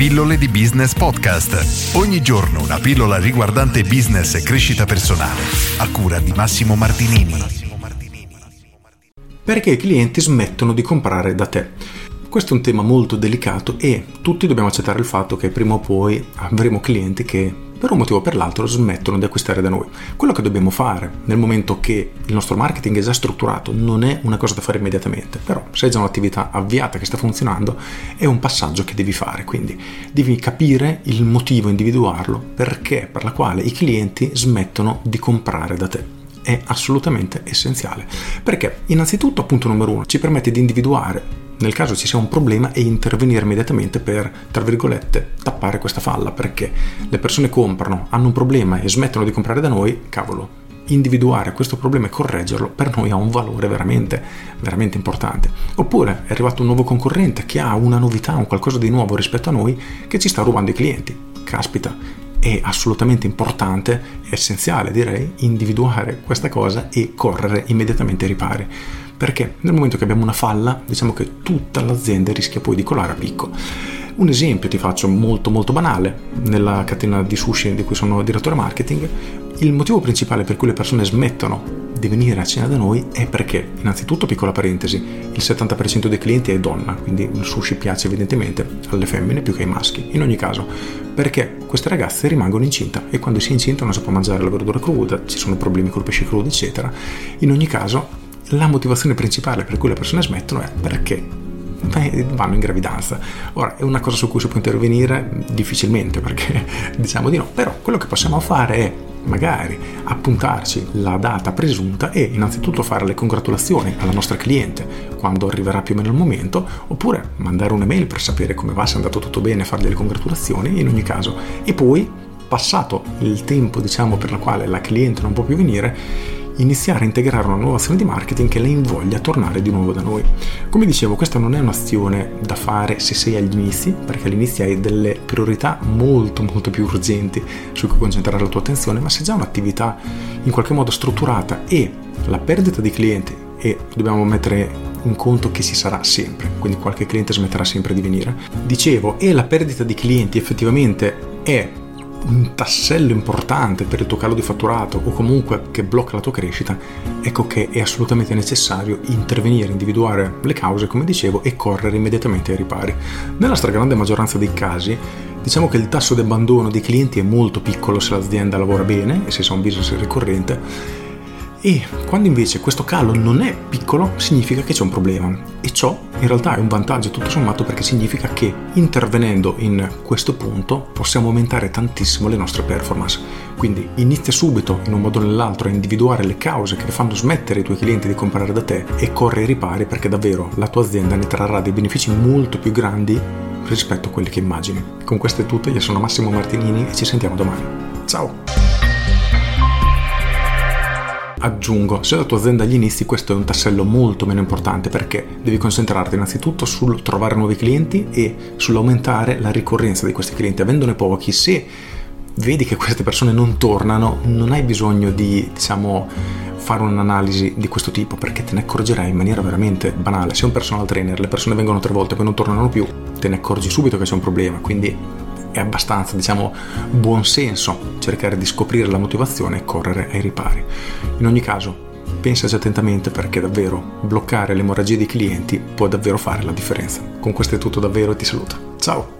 Pillole di Business Podcast. Ogni giorno una pillola riguardante business e crescita personale. A cura di Massimo Martinini. Perché i clienti smettono di comprare da te? Questo è un tema molto delicato e tutti dobbiamo accettare il fatto che prima o poi avremo clienti che per un motivo o per l'altro smettono di acquistare da noi. Quello che dobbiamo fare nel momento che il nostro marketing è già strutturato non è una cosa da fare immediatamente, però se è già un'attività avviata che sta funzionando è un passaggio che devi fare, quindi devi capire il motivo, individuarlo, perché per la quale i clienti smettono di comprare da te è assolutamente essenziale. Perché innanzitutto, punto numero uno, ci permette di individuare nel caso ci sia un problema e intervenire immediatamente per, tra virgolette, tappare questa falla, perché le persone comprano, hanno un problema e smettono di comprare da noi, cavolo, individuare questo problema e correggerlo per noi ha un valore veramente, veramente importante. Oppure è arrivato un nuovo concorrente che ha una novità, un qualcosa di nuovo rispetto a noi che ci sta rubando i clienti. Caspita, è assolutamente importante, essenziale direi, individuare questa cosa e correre immediatamente ai ripari perché nel momento che abbiamo una falla diciamo che tutta l'azienda rischia poi di colare a picco. Un esempio ti faccio molto molto banale, nella catena di sushi di cui sono direttore marketing, il motivo principale per cui le persone smettono di venire a cena da noi è perché, innanzitutto, piccola parentesi, il 70% dei clienti è donna, quindi il sushi piace evidentemente alle femmine più che ai maschi. In ogni caso, perché queste ragazze rimangono incinta e quando si è incinta non si può mangiare la verdura cruda, ci sono problemi col pesce crudo, eccetera. In ogni caso, la motivazione principale per cui le persone smettono è perché vanno in gravidanza. Ora, è una cosa su cui si può intervenire difficilmente perché diciamo di no, però quello che possiamo fare è magari appuntarci la data presunta e innanzitutto fare le congratulazioni alla nostra cliente quando arriverà più o meno il momento, oppure mandare un'email per sapere come va, se è andato tutto bene, fargli le congratulazioni in ogni caso. E poi, passato il tempo diciamo per la quale la cliente non può più venire, iniziare a integrare una nuova azione di marketing che le invoglia a tornare di nuovo da noi. Come dicevo, questa non è un'azione da fare se sei agli inizi, perché all'inizio hai delle priorità molto molto più urgenti su cui concentrare la tua attenzione, ma se già un'attività in qualche modo strutturata e la perdita di clienti e dobbiamo mettere in conto che ci sarà sempre, quindi qualche cliente smetterà sempre di venire. Dicevo, e la perdita di clienti effettivamente è un tassello importante per il tuo calo di fatturato o comunque che blocca la tua crescita, ecco che è assolutamente necessario intervenire, individuare le cause, come dicevo, e correre immediatamente ai ripari. Nella stragrande maggioranza dei casi, diciamo che il tasso di abbandono dei clienti è molto piccolo se l'azienda lavora bene e se sa un business ricorrente e quando invece questo calo non è piccolo, significa che c'è un problema. E ciò in realtà è un vantaggio tutto sommato perché significa che intervenendo in questo punto possiamo aumentare tantissimo le nostre performance. Quindi inizia subito, in un modo o nell'altro, a individuare le cause che fanno smettere i tuoi clienti di comprare da te e corri ai ripari perché davvero la tua azienda ne trarrà dei benefici molto più grandi rispetto a quelli che immagini. Con questo è tutto, io sono Massimo Martinini e ci sentiamo domani. Ciao! Aggiungo, se la tua azienda agli inizi questo è un tassello molto meno importante perché devi concentrarti innanzitutto sul trovare nuovi clienti e sull'aumentare la ricorrenza di questi clienti. Avendone pochi, se vedi che queste persone non tornano, non hai bisogno di, diciamo, fare un'analisi di questo tipo perché te ne accorgerai in maniera veramente banale. Se un personal trainer, le persone vengono tre volte e poi non tornano più, te ne accorgi subito che c'è un problema, quindi è abbastanza, diciamo, buon senso cercare di scoprire la motivazione e correre ai ripari. In ogni caso, pensaci attentamente perché davvero bloccare l'emorragia dei clienti può davvero fare la differenza. Con questo è tutto davvero e ti saluto. Ciao!